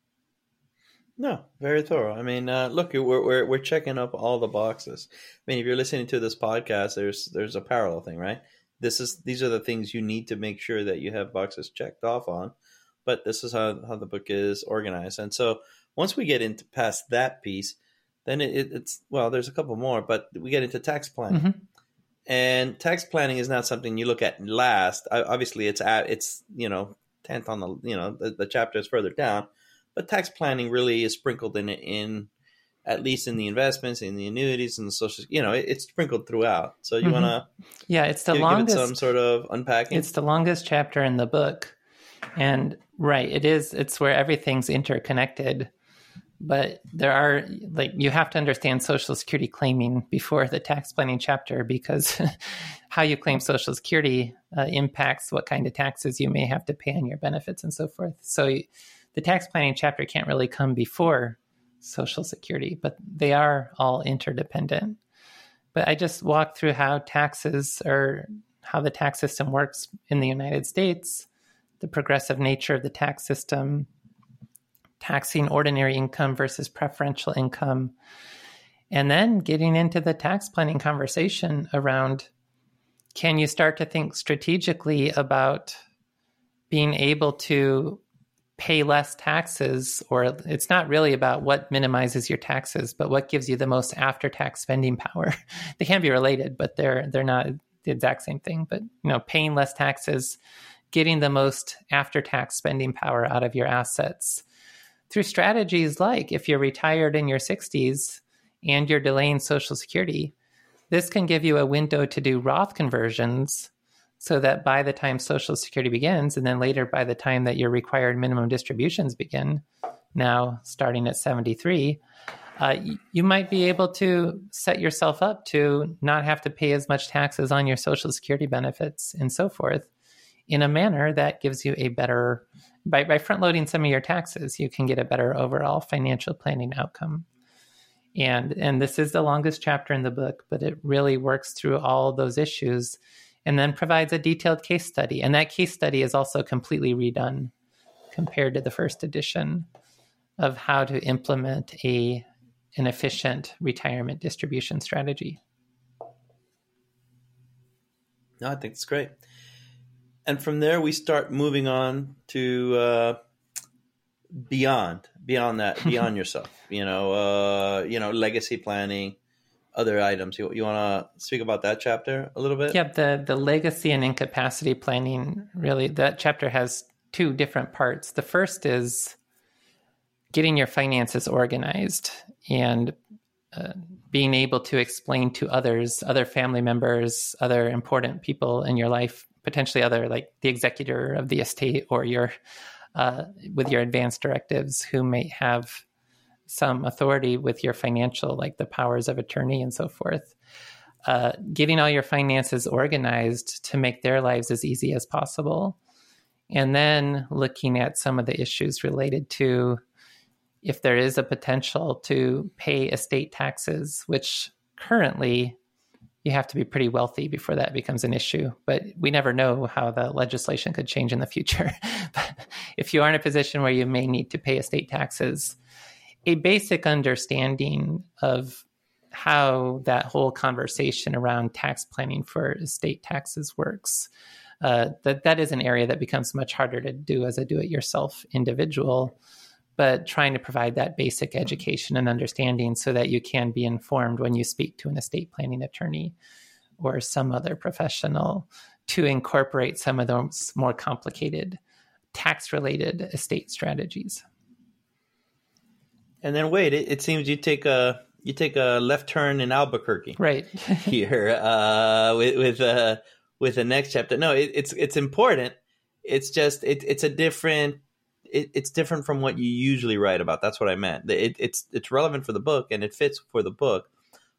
No, very thorough. I mean, uh, look, we're, we're we're checking up all the boxes. I mean, if you're listening to this podcast, there's there's a parallel thing, right? This is these are the things you need to make sure that you have boxes checked off on. But this is how how the book is organized, and so once we get into past that piece, then it, it's well, there's a couple more, but we get into tax planning. Mm-hmm. And tax planning is not something you look at last. Obviously, it's at it's you know tenth on the you know the, the chapter is further down but tax planning really is sprinkled in it in at least in the investments, in the annuities, and the social. You know, it, it's sprinkled throughout. So you mm-hmm. want to yeah, it's the give, longest give it some sort of unpacking. It's the longest chapter in the book, and right, it is. It's where everything's interconnected. But there are like you have to understand Social Security claiming before the tax planning chapter because how you claim Social Security uh, impacts what kind of taxes you may have to pay on your benefits and so forth. So the tax planning chapter can't really come before Social Security, but they are all interdependent. But I just walked through how taxes or how the tax system works in the United States, the progressive nature of the tax system, taxing ordinary income versus preferential income, and then getting into the tax planning conversation around can you start to think strategically about being able to pay less taxes, or it's not really about what minimizes your taxes, but what gives you the most after tax spending power. they can be related, but they're they're not the exact same thing. But you know, paying less taxes, getting the most after tax spending power out of your assets through strategies like if you're retired in your 60s and you're delaying Social Security, this can give you a window to do Roth conversions so that by the time Social Security begins, and then later by the time that your required minimum distributions begin, now starting at 73, uh, you might be able to set yourself up to not have to pay as much taxes on your Social Security benefits and so forth in a manner that gives you a better, by, by front loading some of your taxes, you can get a better overall financial planning outcome. And, and this is the longest chapter in the book, but it really works through all those issues and then provides a detailed case study. And that case study is also completely redone compared to the first edition of how to implement a an efficient retirement distribution strategy. No, I think it's great. And from there, we start moving on to uh, beyond, beyond that, beyond yourself. You know, uh, you know, legacy planning, other items. You you want to speak about that chapter a little bit? Yep the the legacy and incapacity planning. Really, that chapter has two different parts. The first is getting your finances organized and being able to explain to others, other family members, other important people in your life, potentially other like the executor of the estate or your uh, with your advance directives who may have some authority with your financial, like the powers of attorney and so forth. Uh, getting all your finances organized to make their lives as easy as possible. And then looking at some of the issues related to if there is a potential to pay estate taxes, which currently you have to be pretty wealthy before that becomes an issue. But we never know how the legislation could change in the future. but if you are in a position where you may need to pay estate taxes, a basic understanding of how that whole conversation around tax planning for estate taxes works. Uh, that that is an area that becomes much harder to do as a do-it-yourself individual but trying to provide that basic education and understanding so that you can be informed when you speak to an estate planning attorney or some other professional to incorporate some of those more complicated tax related estate strategies. And then Wade, it, it, seems you take a you take a left turn in Albuquerque, right? here uh, with with uh, with the next chapter. No, it, it's it's important. It's just it, it's a different it, it's different from what you usually write about. That's what I meant. It, it's it's relevant for the book and it fits for the book,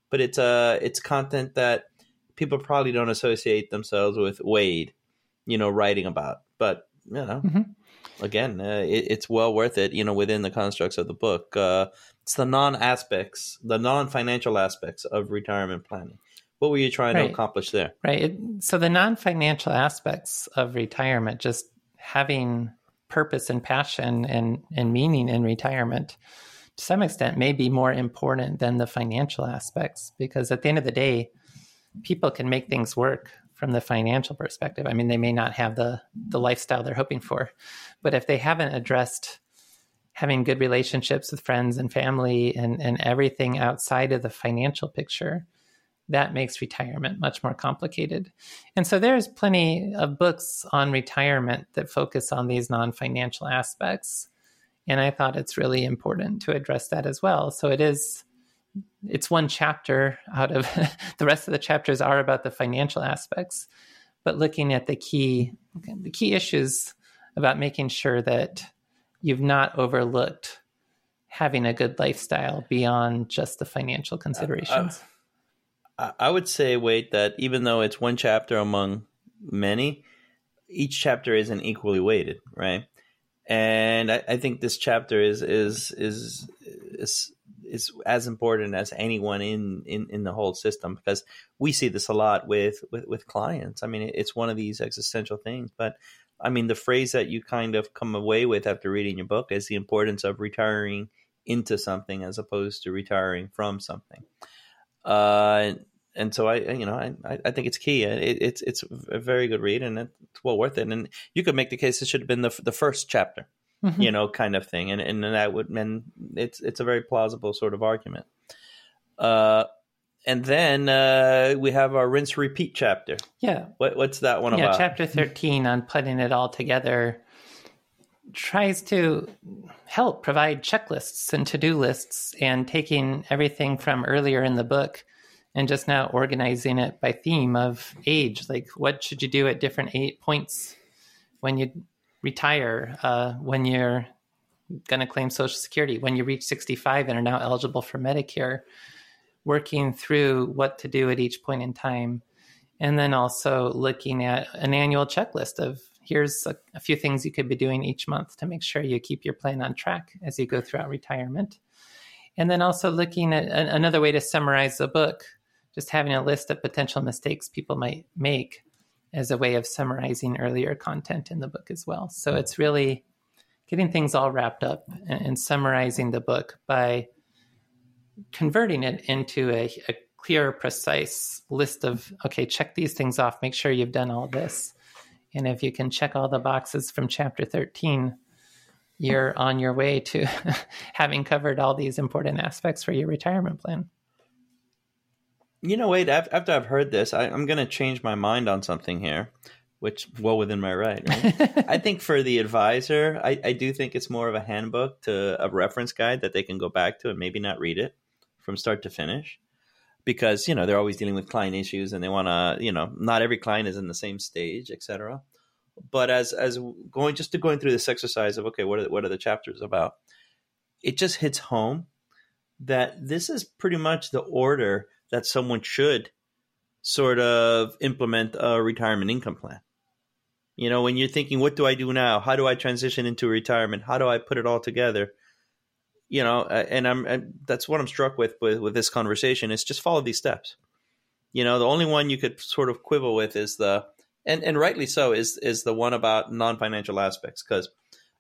but it's uh it's content that people probably don't associate themselves with Wade, you know, writing about. But you know, mm-hmm. again, uh, it, it's well worth it. You know, within the constructs of the book, uh, it's the non aspects, the non financial aspects of retirement planning. What were you trying right. to accomplish there? Right. So the non financial aspects of retirement, just having purpose and passion and, and meaning in retirement to some extent may be more important than the financial aspects because at the end of the day people can make things work from the financial perspective. I mean they may not have the the lifestyle they're hoping for but if they haven't addressed having good relationships with friends and family and, and everything outside of the financial picture that makes retirement much more complicated. And so there's plenty of books on retirement that focus on these non-financial aspects. And I thought it's really important to address that as well. So it is it's one chapter out of the rest of the chapters are about the financial aspects, but looking at the key the key issues about making sure that you've not overlooked having a good lifestyle beyond just the financial considerations. Uh, uh, I would say, Wade, that even though it's one chapter among many, each chapter isn't equally weighted, right? And I, I think this chapter is is is is is as important as anyone in, in in the whole system because we see this a lot with with, with clients. I mean, it's one of these existential things, but I mean, the phrase that you kind of come away with after reading your book is the importance of retiring into something as opposed to retiring from something. Uh, and so I, you know, I, I think it's key. It, it's it's a very good read, and it's well worth it. And you could make the case it should have been the the first chapter, mm-hmm. you know, kind of thing. And and that would, and it's it's a very plausible sort of argument. Uh, and then uh, we have our rinse repeat chapter. Yeah, what, what's that one about? yeah, about? chapter thirteen on putting it all together tries to help provide checklists and to-do lists and taking everything from earlier in the book and just now organizing it by theme of age. Like what should you do at different eight points when you retire uh, when you're going to claim social security when you reach 65 and are now eligible for medicare working through what to do at each point in time and then also looking at an annual checklist of here's a, a few things you could be doing each month to make sure you keep your plan on track as you go throughout retirement. And then also looking at another way to summarize the book just having a list of potential mistakes people might make as a way of summarizing earlier content in the book as well. So mm. it's really getting things all wrapped up and, and summarizing the book by converting it into a, a clear, precise list of okay, check these things off, make sure you've done all this. And if you can check all the boxes from chapter 13, you're on your way to having covered all these important aspects for your retirement plan. You know, Wade, after I've heard this, I, am going to change my mind on something here, which well within my right. right? I think for the advisor, I, I do think it's more of a handbook to a reference guide that they can go back to and maybe not read it from start to finish because you know they're always dealing with client issues and they want to you know not every client is in the same stage etc but as as going just to going through this exercise of okay what are, what are the chapters about it just hits home that this is pretty much the order that someone should sort of implement a retirement income plan. You know when you're thinking what do i do now? How do i transition into retirement? How do i put it all together? You know, and I'm and that's what I'm struck with, with with this conversation is just follow these steps. You know, the only one you could sort of quibble with is the and and rightly so is is the one about non financial aspects because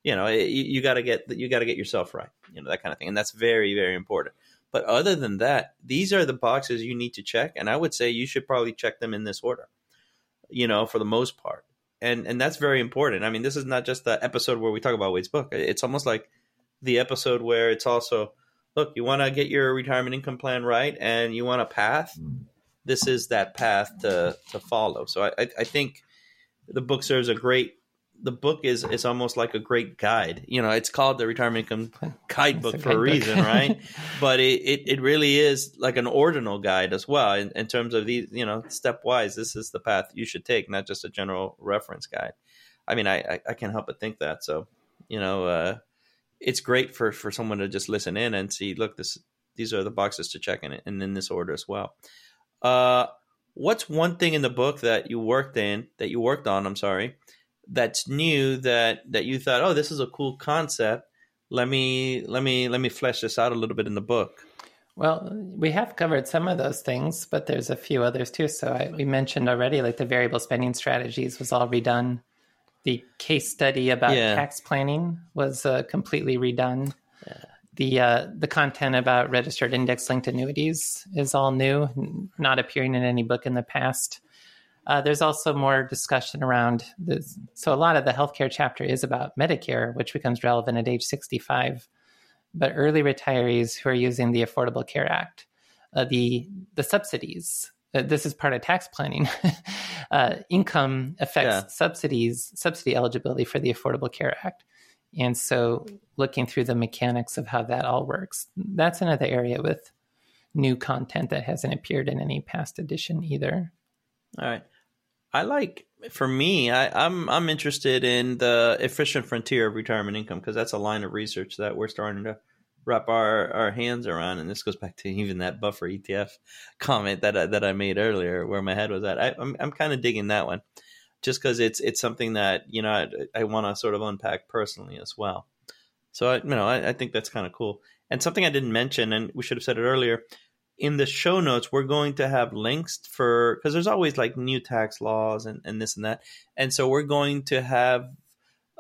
you know you, you got to get you got to get yourself right, you know that kind of thing, and that's very very important. But other than that, these are the boxes you need to check, and I would say you should probably check them in this order. You know, for the most part, and and that's very important. I mean, this is not just the episode where we talk about Wade's book. It's almost like the episode where it's also look, you want to get your retirement income plan right and you want a path. Mm. This is that path to to follow. So I, I think the book serves a great. The book is is almost like a great guide. You know, it's called the Retirement Income Guide Book for a reason, right? but it, it, it really is like an ordinal guide as well in, in terms of these. You know, stepwise, this is the path you should take, not just a general reference guide. I mean, I I, I can't help but think that. So, you know, uh, it's great for for someone to just listen in and see look this these are the boxes to check in and in this order as well uh what's one thing in the book that you worked in that you worked on i'm sorry that's new that that you thought oh this is a cool concept let me let me let me flesh this out a little bit in the book well we have covered some of those things but there's a few others too so I, we mentioned already like the variable spending strategies was all redone the case study about yeah. tax planning was uh, completely redone. Yeah. The uh, the content about registered index linked annuities is all new, not appearing in any book in the past. Uh, there's also more discussion around this. So a lot of the healthcare chapter is about Medicare, which becomes relevant at age 65. But early retirees who are using the Affordable Care Act, uh, the the subsidies uh, this is part of tax planning. uh, income affects yeah. subsidies, subsidy eligibility for the Affordable Care Act. And so, looking through the mechanics of how that all works, that's another area with new content that hasn't appeared in any past edition either. All right. I like for me, I, I'm I'm interested in the efficient frontier of retirement income because that's a line of research that we're starting to wrap our, our hands around. And this goes back to even that buffer ETF comment that I, that I made earlier, where my head was at. I, am I'm, I'm kind of digging that one, just because it's it's something that you know I, I want to sort of unpack personally as well. So I, you know I, I think that's kind of cool. And something I didn't mention, and we should have said it earlier. In the show notes, we're going to have links for because there's always like new tax laws and, and this and that. And so we're going to have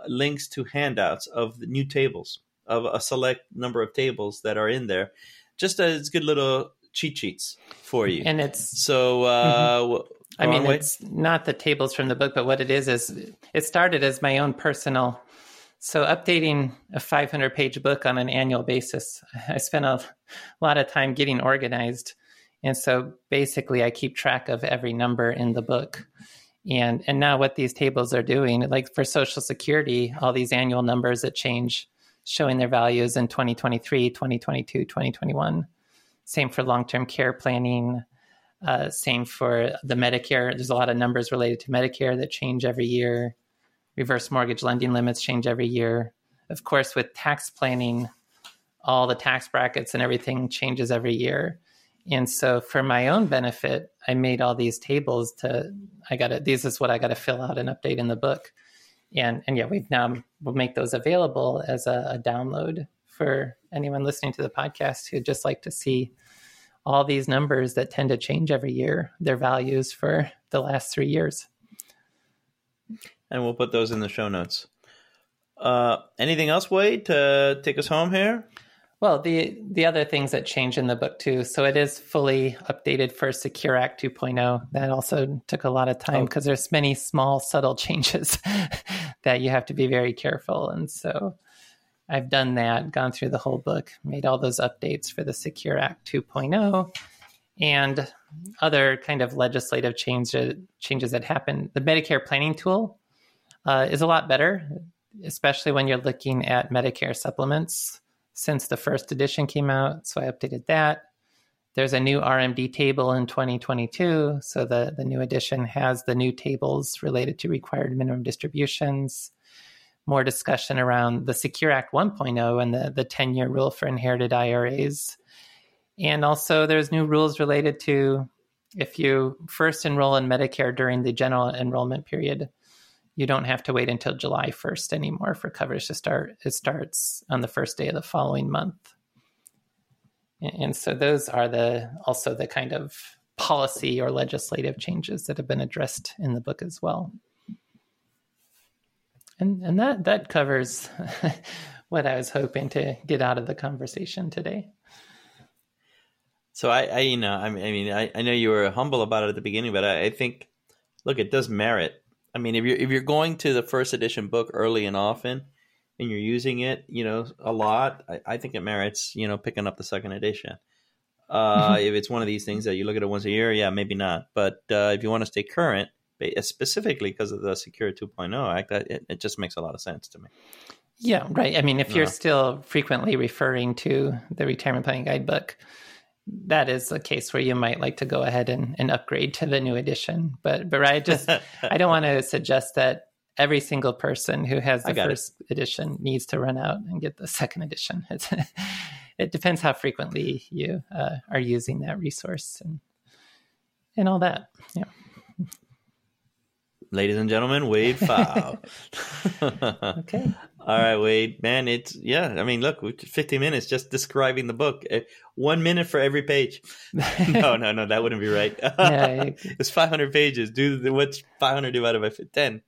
links to handouts of the new tables of a select number of tables that are in there, just as good little cheat sheets for you. And it's so. Uh, mm-hmm. I mean, it's not the tables from the book, but what it is is it started as my own personal. So updating a 500 page book on an annual basis, I spent a lot of time getting organized. And so basically, I keep track of every number in the book. And and now what these tables are doing, like for Social Security, all these annual numbers that change showing their values in 2023, 2022, 2021. Same for long term care planning. Uh, same for the Medicare. There's a lot of numbers related to Medicare that change every year. Reverse mortgage lending limits change every year. Of course, with tax planning, all the tax brackets and everything changes every year. And so, for my own benefit, I made all these tables to. I got to. This is what I got to fill out and update in the book and and yeah, we've now we'll make those available as a, a download for anyone listening to the podcast who'd just like to see all these numbers that tend to change every year, their values for the last three years. And we'll put those in the show notes. Uh, anything else, Wade, to take us home here? Well, the the other things that change in the book too. So it is fully updated for Secure Act 2.0. That also took a lot of time because oh. there's many small subtle changes that you have to be very careful. And so I've done that, gone through the whole book, made all those updates for the Secure Act 2.0 and other kind of legislative changes changes that happen. The Medicare planning tool uh, is a lot better, especially when you're looking at Medicare supplements since the first edition came out. So I updated that. There's a new RMD table in 2022. So the, the new edition has the new tables related to required minimum distributions, more discussion around the Secure Act 1.0 and the, the 10 year rule for inherited IRAs. And also, there's new rules related to if you first enroll in Medicare during the general enrollment period, you don't have to wait until July 1st anymore for coverage to start. It starts on the first day of the following month. And so those are the also the kind of policy or legislative changes that have been addressed in the book as well. And and that that covers what I was hoping to get out of the conversation today. So I, I you know, I mean, I, I know you were humble about it at the beginning, but I, I think, look, it does merit I mean, if you're if you're going to the first edition book early and often, and you're using it, you know, a lot, I, I think it merits, you know, picking up the second edition. Uh, mm-hmm. If it's one of these things that you look at it once a year, yeah, maybe not. But uh, if you want to stay current, specifically because of the Secure 2.0 Act, that it, it just makes a lot of sense to me. Yeah, right. I mean, if you're still frequently referring to the retirement planning guidebook, that is a case where you might like to go ahead and, and upgrade to the new edition. But but I just I don't want to suggest that every single person who has the first it. edition needs to run out and get the second edition. It's, it depends how frequently you uh, are using that resource and and all that. Yeah. Ladies and gentlemen, Wade Pfau. okay. All right, Wade. Man, it's yeah. I mean, look, 50 minutes just describing the book. Uh, one minute for every page. no, no, no, that wouldn't be right. yeah, it's 500 pages. Do what's 500 divided by 10?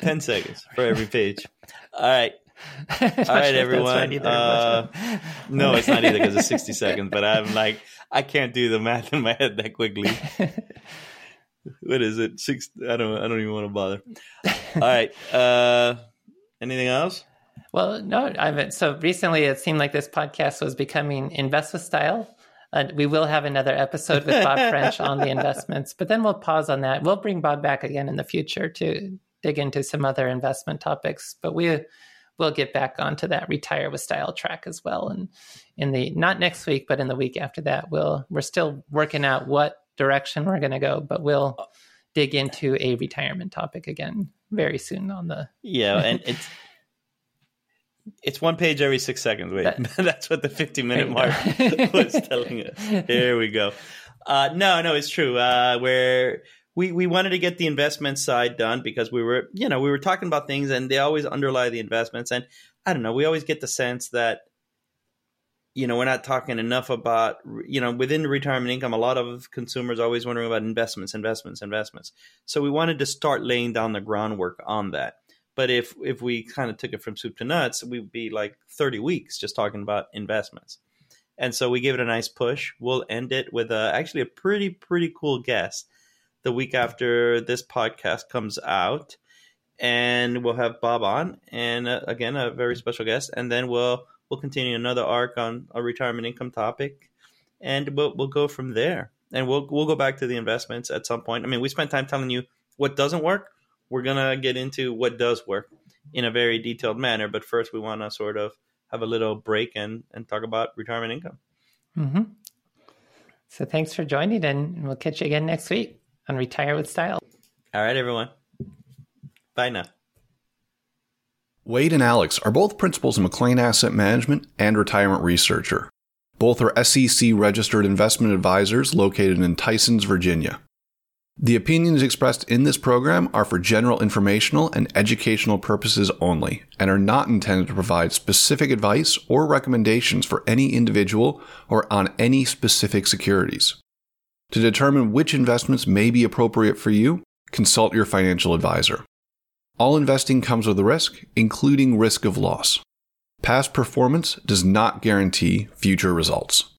10 seconds for every page. All right. All right, everyone. Either, uh, no, it's not either because it's 60 seconds, but I'm like, I can't do the math in my head that quickly. what is it? Six. I don't. I don't even want to bother. All right. Uh, Anything else? Well, no. I've so recently it seemed like this podcast was becoming investment style. Uh, we will have another episode with Bob French on the investments, but then we'll pause on that. We'll bring Bob back again in the future to dig into some other investment topics, but we will get back onto that retire with style track as well. And in the not next week, but in the week after that, we'll we're still working out what direction we're going to go, but we'll dig into a retirement topic again very soon on the yeah and it's it's one page every six seconds. Wait that, that's what the 50 minute mark was telling us here we go. Uh, no no it's true. Uh, where we we wanted to get the investment side done because we were you know we were talking about things and they always underlie the investments. And i don't know we always get the sense that you know, we're not talking enough about, you know, within retirement income, a lot of consumers always wondering about investments, investments, investments. So we wanted to start laying down the groundwork on that. But if if we kind of took it from soup to nuts, we'd be like 30 weeks just talking about investments. And so we gave it a nice push. We'll end it with a, actually a pretty, pretty cool guest the week after this podcast comes out. And we'll have Bob on, and uh, again, a very special guest. And then we'll we'll continue another arc on a retirement income topic, and we'll we'll go from there. And we'll we'll go back to the investments at some point. I mean, we spent time telling you what doesn't work. We're gonna get into what does work in a very detailed manner. But first, we want to sort of have a little break and and talk about retirement income. Mm-hmm. So thanks for joining, and we'll catch you again next week on Retire with Style. All right, everyone. Bye now. Wade and Alex are both principals in McLean Asset Management and Retirement Researcher. Both are SEC registered investment advisors located in Tysons, Virginia. The opinions expressed in this program are for general informational and educational purposes only and are not intended to provide specific advice or recommendations for any individual or on any specific securities. To determine which investments may be appropriate for you, consult your financial advisor. All investing comes with a risk, including risk of loss. Past performance does not guarantee future results.